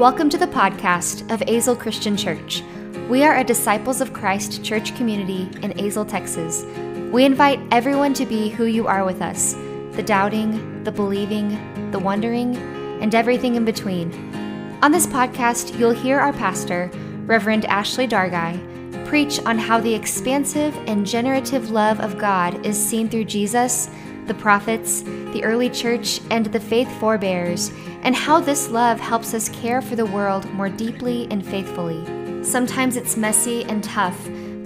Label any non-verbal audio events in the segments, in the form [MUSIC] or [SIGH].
Welcome to the podcast of Azle Christian Church. We are a Disciples of Christ church community in Azle, Texas. We invite everyone to be who you are with us the doubting, the believing, the wondering, and everything in between. On this podcast, you'll hear our pastor, Reverend Ashley Dargai, preach on how the expansive and generative love of God is seen through Jesus, the prophets, the early church, and the faith forebears and how this love helps us care for the world more deeply and faithfully. Sometimes it's messy and tough,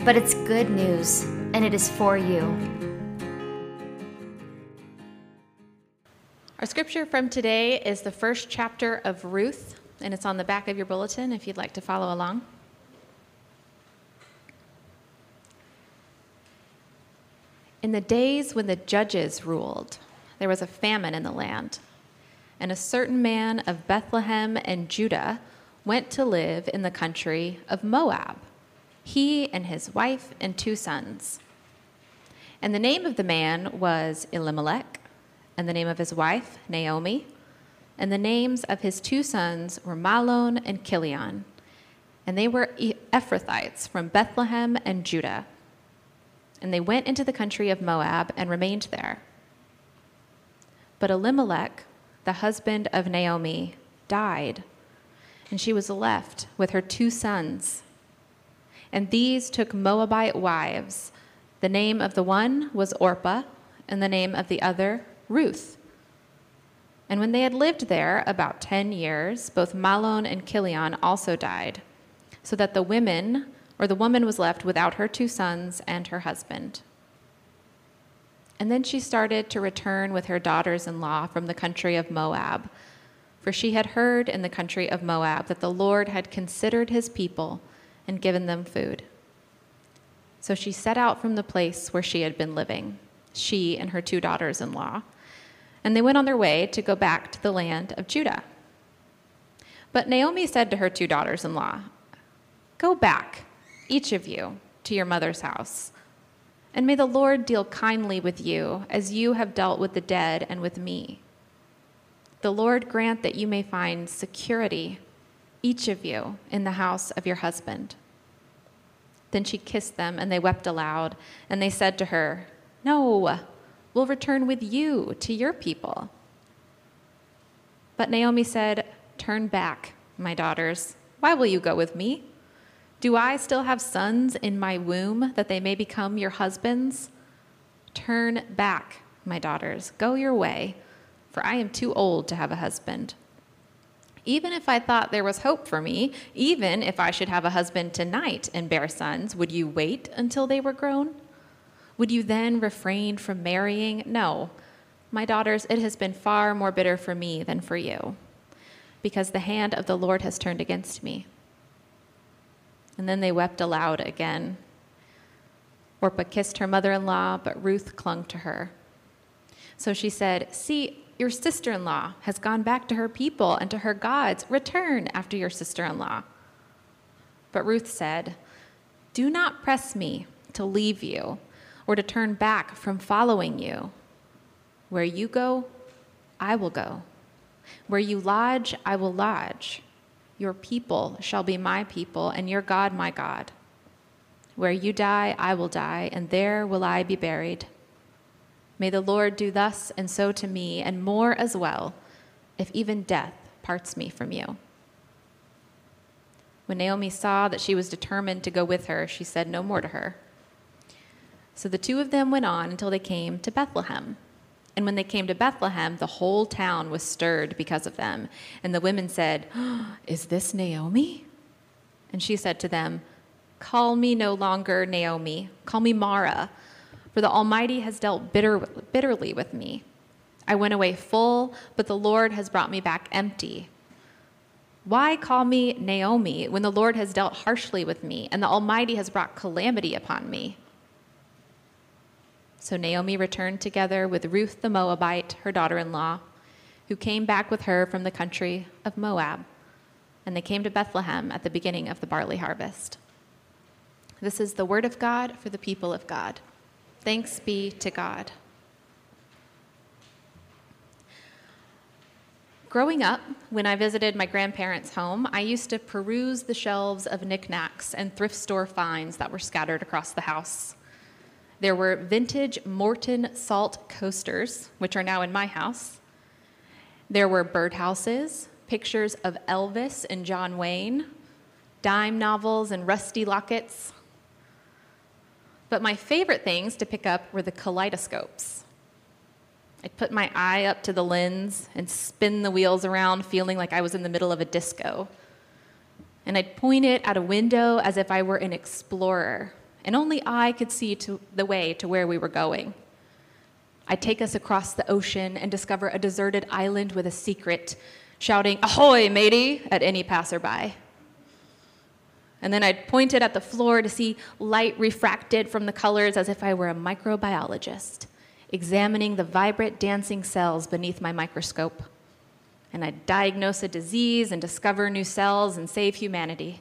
but it's good news, and it is for you. Our scripture from today is the first chapter of Ruth, and it's on the back of your bulletin if you'd like to follow along. In the days when the judges ruled, there was a famine in the land and a certain man of Bethlehem and Judah went to live in the country of Moab, he and his wife and two sons. And the name of the man was Elimelech, and the name of his wife, Naomi, and the names of his two sons were Mahlon and Chilion, and they were Ephrathites from Bethlehem and Judah. And they went into the country of Moab and remained there. But Elimelech the husband of Naomi, died, and she was left with her two sons. And these took Moabite wives. The name of the one was Orpah, and the name of the other, Ruth. And when they had lived there about ten years, both Mahlon and Chilion also died, so that the women, or the woman was left without her two sons and her husband. And then she started to return with her daughters in law from the country of Moab. For she had heard in the country of Moab that the Lord had considered his people and given them food. So she set out from the place where she had been living, she and her two daughters in law. And they went on their way to go back to the land of Judah. But Naomi said to her two daughters in law, Go back, each of you, to your mother's house. And may the Lord deal kindly with you as you have dealt with the dead and with me. The Lord grant that you may find security, each of you, in the house of your husband. Then she kissed them, and they wept aloud. And they said to her, No, we'll return with you to your people. But Naomi said, Turn back, my daughters. Why will you go with me? Do I still have sons in my womb that they may become your husbands? Turn back, my daughters, go your way, for I am too old to have a husband. Even if I thought there was hope for me, even if I should have a husband tonight and bear sons, would you wait until they were grown? Would you then refrain from marrying? No. My daughters, it has been far more bitter for me than for you, because the hand of the Lord has turned against me. And then they wept aloud again. Orpah kissed her mother in law, but Ruth clung to her. So she said, See, your sister in law has gone back to her people and to her gods. Return after your sister in law. But Ruth said, Do not press me to leave you or to turn back from following you. Where you go, I will go. Where you lodge, I will lodge. Your people shall be my people, and your God my God. Where you die, I will die, and there will I be buried. May the Lord do thus and so to me, and more as well, if even death parts me from you. When Naomi saw that she was determined to go with her, she said no more to her. So the two of them went on until they came to Bethlehem. And when they came to Bethlehem, the whole town was stirred because of them. And the women said, oh, [GASPS] Is this Naomi? And she said to them, Call me no longer Naomi, call me Mara, for the Almighty has dealt bitter, bitterly with me. I went away full, but the Lord has brought me back empty. Why call me Naomi when the Lord has dealt harshly with me and the Almighty has brought calamity upon me? So Naomi returned together with Ruth the Moabite, her daughter in law, who came back with her from the country of Moab. And they came to Bethlehem at the beginning of the barley harvest. This is the word of God for the people of God. Thanks be to God. growing up, when I visited my grandparents' home, I used to peruse the shelves of knickknacks and thrift store finds that were scattered across the house. There were vintage Morton salt coasters, which are now in my house. There were birdhouses, pictures of Elvis and John Wayne, dime novels and rusty lockets. But my favorite things to pick up were the kaleidoscopes. I'd put my eye up to the lens and spin the wheels around, feeling like I was in the middle of a disco. And I'd point it at a window as if I were an explorer, and only I could see to the way to where we were going. I'd take us across the ocean and discover a deserted island with a secret, shouting, Ahoy, matey, at any passerby. And then I'd point it at the floor to see light refracted from the colors as if I were a microbiologist examining the vibrant dancing cells beneath my microscope. And I'd diagnose a disease and discover new cells and save humanity.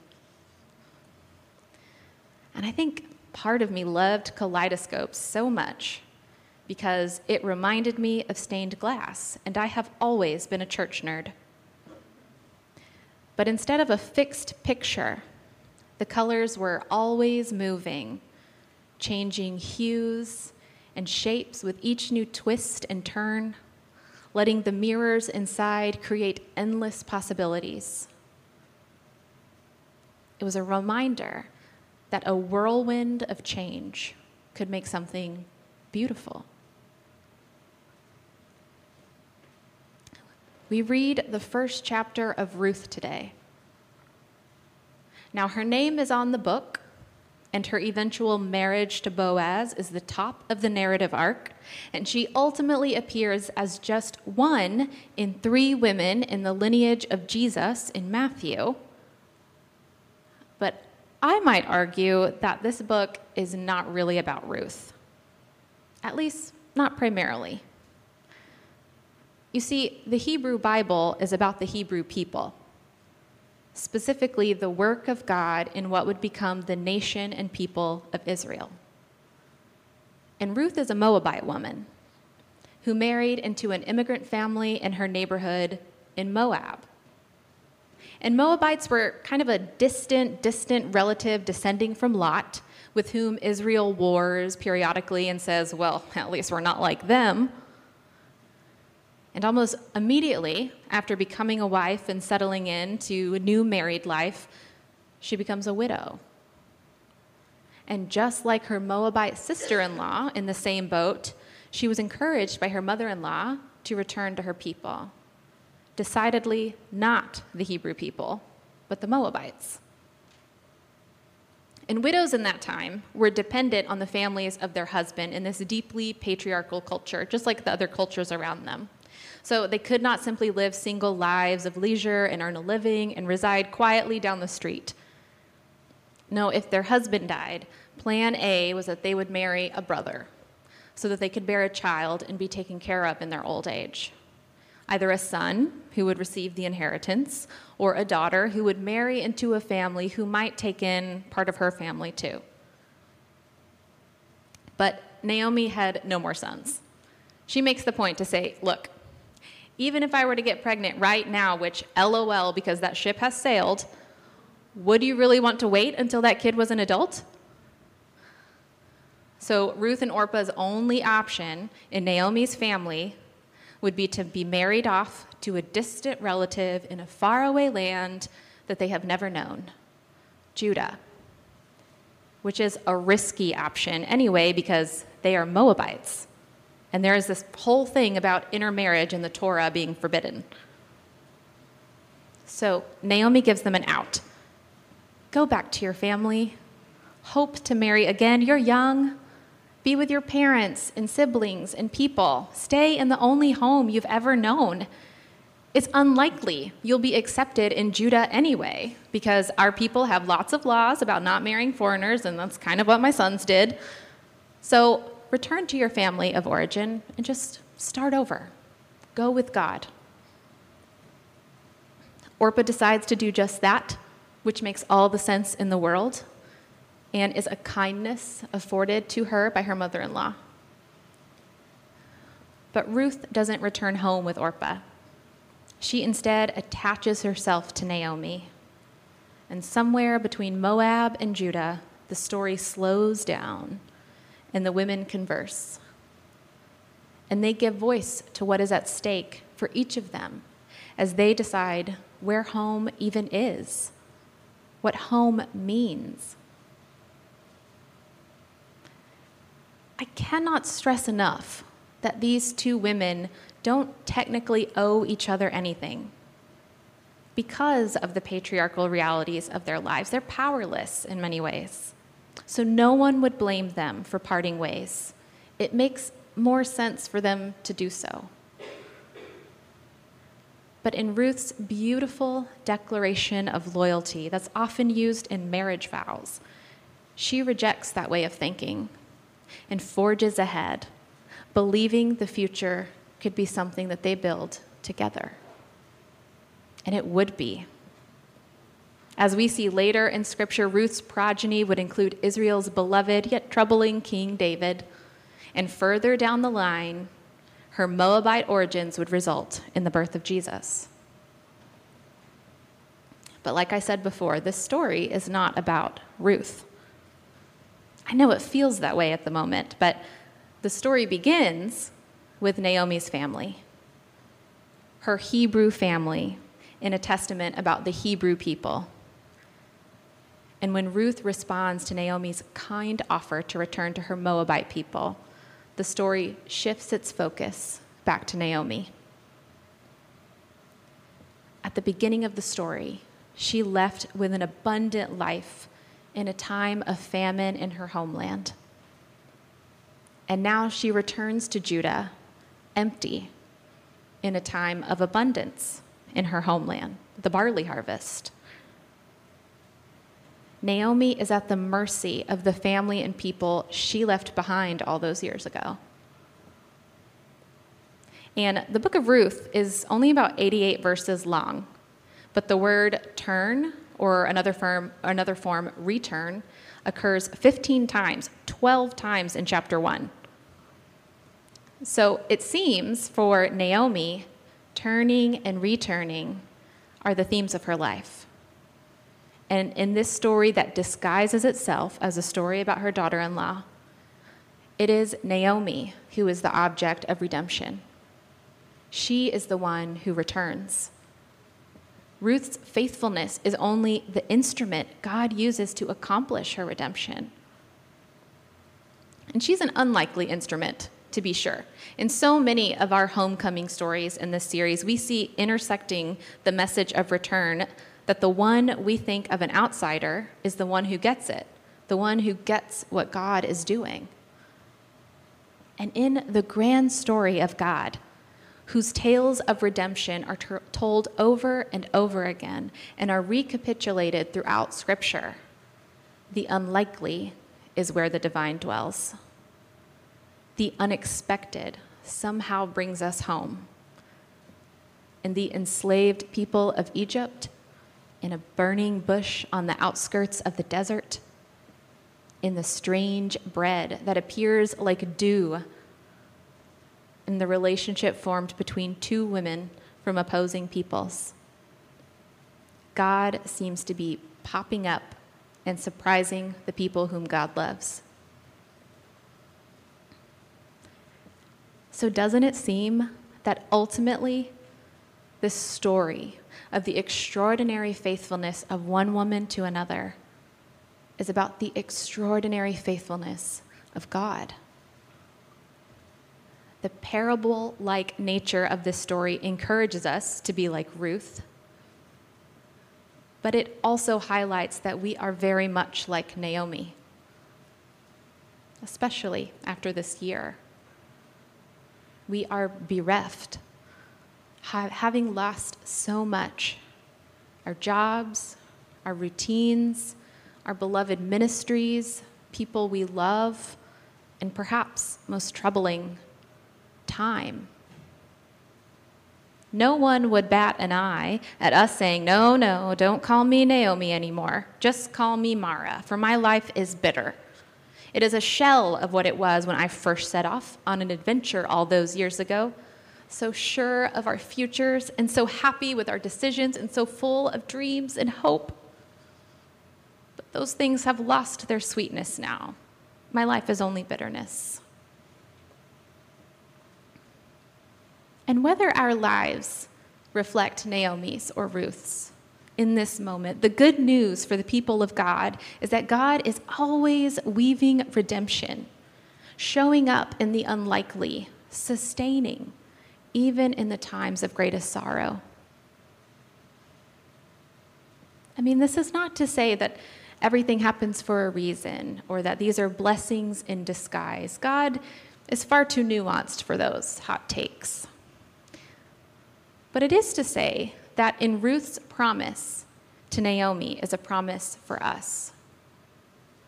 And I think part of me loved kaleidoscopes so much because it reminded me of stained glass, and I have always been a church nerd. But instead of a fixed picture, the colors were always moving, changing hues and shapes with each new twist and turn, letting the mirrors inside create endless possibilities. It was a reminder that a whirlwind of change could make something beautiful. We read the first chapter of Ruth today. Now, her name is on the book, and her eventual marriage to Boaz is the top of the narrative arc, and she ultimately appears as just one in three women in the lineage of Jesus in Matthew. But I might argue that this book is not really about Ruth, at least not primarily. You see, the Hebrew Bible is about the Hebrew people specifically the work of God in what would become the nation and people of Israel. And Ruth is a Moabite woman who married into an immigrant family in her neighborhood in Moab. And Moabites were kind of a distant, distant relative descending from Lot, with whom Israel wars periodically and says, well, at least we're not like them. And almost immediately after becoming a wife and settling into a new married life, she becomes a widow. And just like her Moabite sister in law in the same boat, she was encouraged by her mother in law to return to her people. Decidedly not the Hebrew people, but the Moabites. And widows in that time were dependent on the families of their husband in this deeply patriarchal culture, just like the other cultures around them. So they could not simply live single lives of leisure and earn a living and reside quietly down the street. No, if their husband died, plan A was that they would marry a brother so that they could bear a child and be taken care of in their old age. Either a son who would receive the inheritance, or a daughter who would marry into a family who might take in part of her family too. But Naomi had no more sons. She makes the point to say, Look, even if I were to get pregnant right now, which LOL, because that ship has sailed, would you really want to wait until that kid was an adult? So, Ruth and Orpah's only option in Naomi's family would be to be married off to a distant relative in a faraway land that they have never known Judah, which is a risky option anyway because they are Moabites. And there is this whole thing about intermarriage in the Torah being forbidden. So Naomi gives them an out. Go back to your family. Hope to marry again. You're young. Be with your parents and siblings and people. Stay in the only home you've ever known. It's unlikely you'll be accepted in Judah anyway, because our people have lots of laws about not marrying foreigners, and that's kind of what my sons did. So return to your family of origin and just start over. Go with God. Orpah decides to do just that, which makes all the sense in the world and is a kindness afforded to her by her mother in law. But Ruth doesn't return home with Orpah. she instead attaches herself to Naomi. And somewhere between Moab and Judah, the story slows down and the women converse. And they give voice to what is at stake for each of them as they decide where home even is, what home means. I cannot stress enough that these two women don't technically owe each other anything. Because of the patriarchal realities of their lives, they're powerless in many ways. So no one would blame them for parting ways. It makes more sense for them to do so. But in Ruth's beautiful declaration of loyalty, that's often used in marriage vows, she rejects that way of thinking and forges ahead, believing the future could be something that they build together. And it would be. As we see later in Scripture, Ruth's progeny would include Israel's beloved yet troubling King David. And further down the line, her Moabite origins would result in the birth of Jesus. But like I said before, this story is not about Ruth. I know it feels that way at the moment, but the story begins with Naomi's family, her Hebrew family, in a testament about the Hebrew people. And when Ruth responds to Naomi's kind offer to return to her Moabite people, the story shifts its focus back to Naomi. At the beginning of the story, she left with an abundant life in a time of famine in her homeland. And now she returns to Judah empty in a time of abundance in her homeland, the barley harvest. Naomi is at the mercy of the family and people she left behind all those years ago. And the book of Ruth is only about 88 verses long, but the word turn, or another, form, another form, return, occurs 15 times, 12 times in chapter 1. So it seems for Naomi, turning and returning are the themes of her life. And in this story that disguises itself as a story about her daughter in law, it is Naomi who is the object of redemption. She is the one who returns. Ruth's faithfulness is only the instrument God uses to accomplish her redemption. And she's an unlikely instrument to be sure. In so many of our homecoming stories in this series, we see intersecting the message of return that the one we think of an outsider is the one who gets it, the one who gets what God is doing. And in the grand story of God, whose tales of redemption are told over and over again and are recapitulated throughout Scripture, the unlikely is where the divine dwells the unexpected somehow brings us home. And the enslaved people of Egypt, in a burning bush on the outskirts of the desert, in the strange bread that appears like dew, in the relationship formed between two women from opposing peoples. God seems to be popping up and surprising the people whom God loves. So, doesn't it seem that ultimately this story of the extraordinary faithfulness of one woman to another is about the extraordinary faithfulness of God? The parable like nature of this story encourages us to be like Ruth, but it also highlights that we are very much like Naomi, especially after this year. We are bereft, having lost so much. Our jobs, our routines, our beloved ministries, people we love, and perhaps most troubling, time. No one would bat an eye at us saying, No, no, don't call me Naomi anymore. Just call me Mara, for my life is bitter. It is a shell of what it was when I first set off on an adventure all those years ago, so sure of our futures, and so happy with our decisions, and so full of dreams and hope. But those things have lost their sweetness now. My life is only bitterness. And whether our lives reflect Naomi's or Ruth's in this moment, the good news for the people of God is that God is always weaving redemption, showing up in the unlikely, sustaining, even in the times of greatest sorrow. I mean, this is not to say that everything happens for a reason or that these are blessings in disguise. God is far too nuanced for those hot takes. But it is to say that in Ruth's promise to Naomi is a promise for us.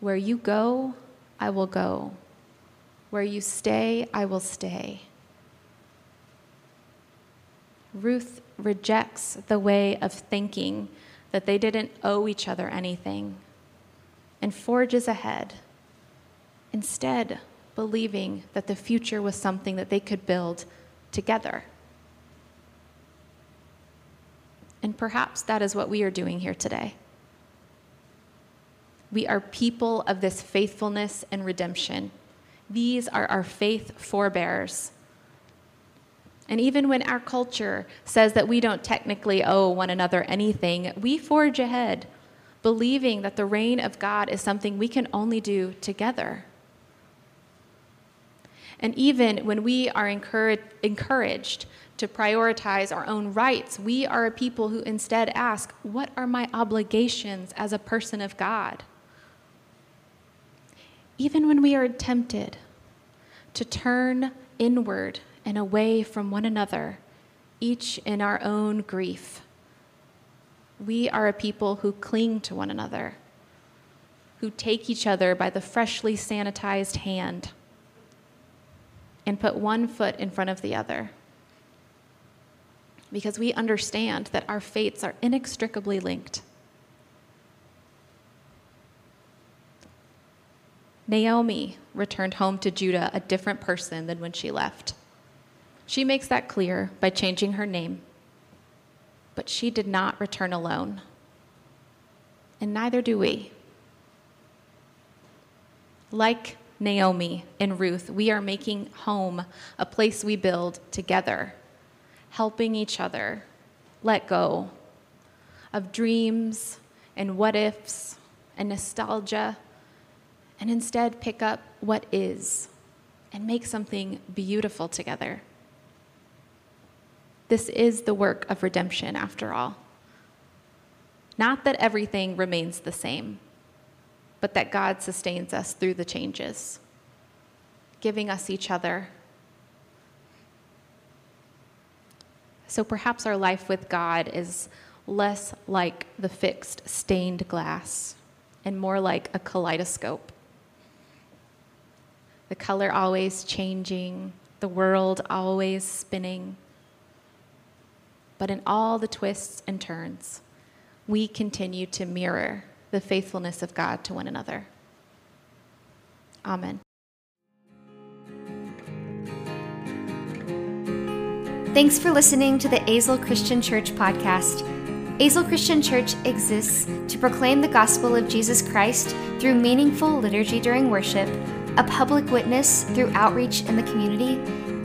Where you go, I will go. Where you stay, I will stay. Ruth rejects the way of thinking that they didn't owe each other anything and forges ahead, instead, believing that the future was something that they could build together. And perhaps that is what we are doing here today. We are people of this faithfulness and redemption. These are our faith forebears and even when our culture says that we don't technically owe one another anything, we forge ahead, believing that the reign of God is something we can only do together. And even when we are encouraged to prioritize our own rights, we are a people who instead ask, What are my obligations as a person of God? Even when we are tempted to turn inward and away from one another, each in our own grief. We are a people who cling to one another, who take each other by the freshly sanitized hand and put one foot in front of the other. Because we understand that our fates are inextricably linked. Naomi returned home to Judah a different person than when she left. She makes that clear by changing her name. But she did not return alone. And neither do we. Like Naomi and Ruth, we are making home a place we build together, helping each other let go of dreams and what ifs and nostalgia, and instead pick up what is and make something beautiful together. This is the work of redemption, after all. Not that everything remains the same, but that God sustains us through the changes, giving us each other. So perhaps our life with God is less like the fixed stained glass and more like a kaleidoscope. The color always changing, the world always spinning but in all the twists and turns, we continue to mirror the faithfulness of God to one another. Amen. Thanks for listening to the Azle Christian Church podcast. Azle Christian Church exists to proclaim the gospel of Jesus Christ through meaningful liturgy during worship, a public witness through outreach in the community,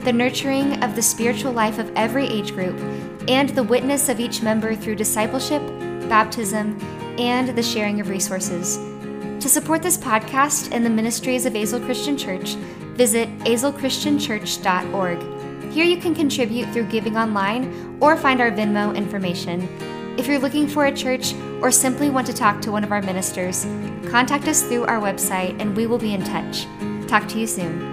the nurturing of the spiritual life of every age group, and the witness of each member through discipleship, baptism, and the sharing of resources. To support this podcast and the ministries of Azle Christian Church, visit azlechristianchurch.org. Here you can contribute through giving online or find our Venmo information. If you're looking for a church or simply want to talk to one of our ministers, contact us through our website and we will be in touch. Talk to you soon.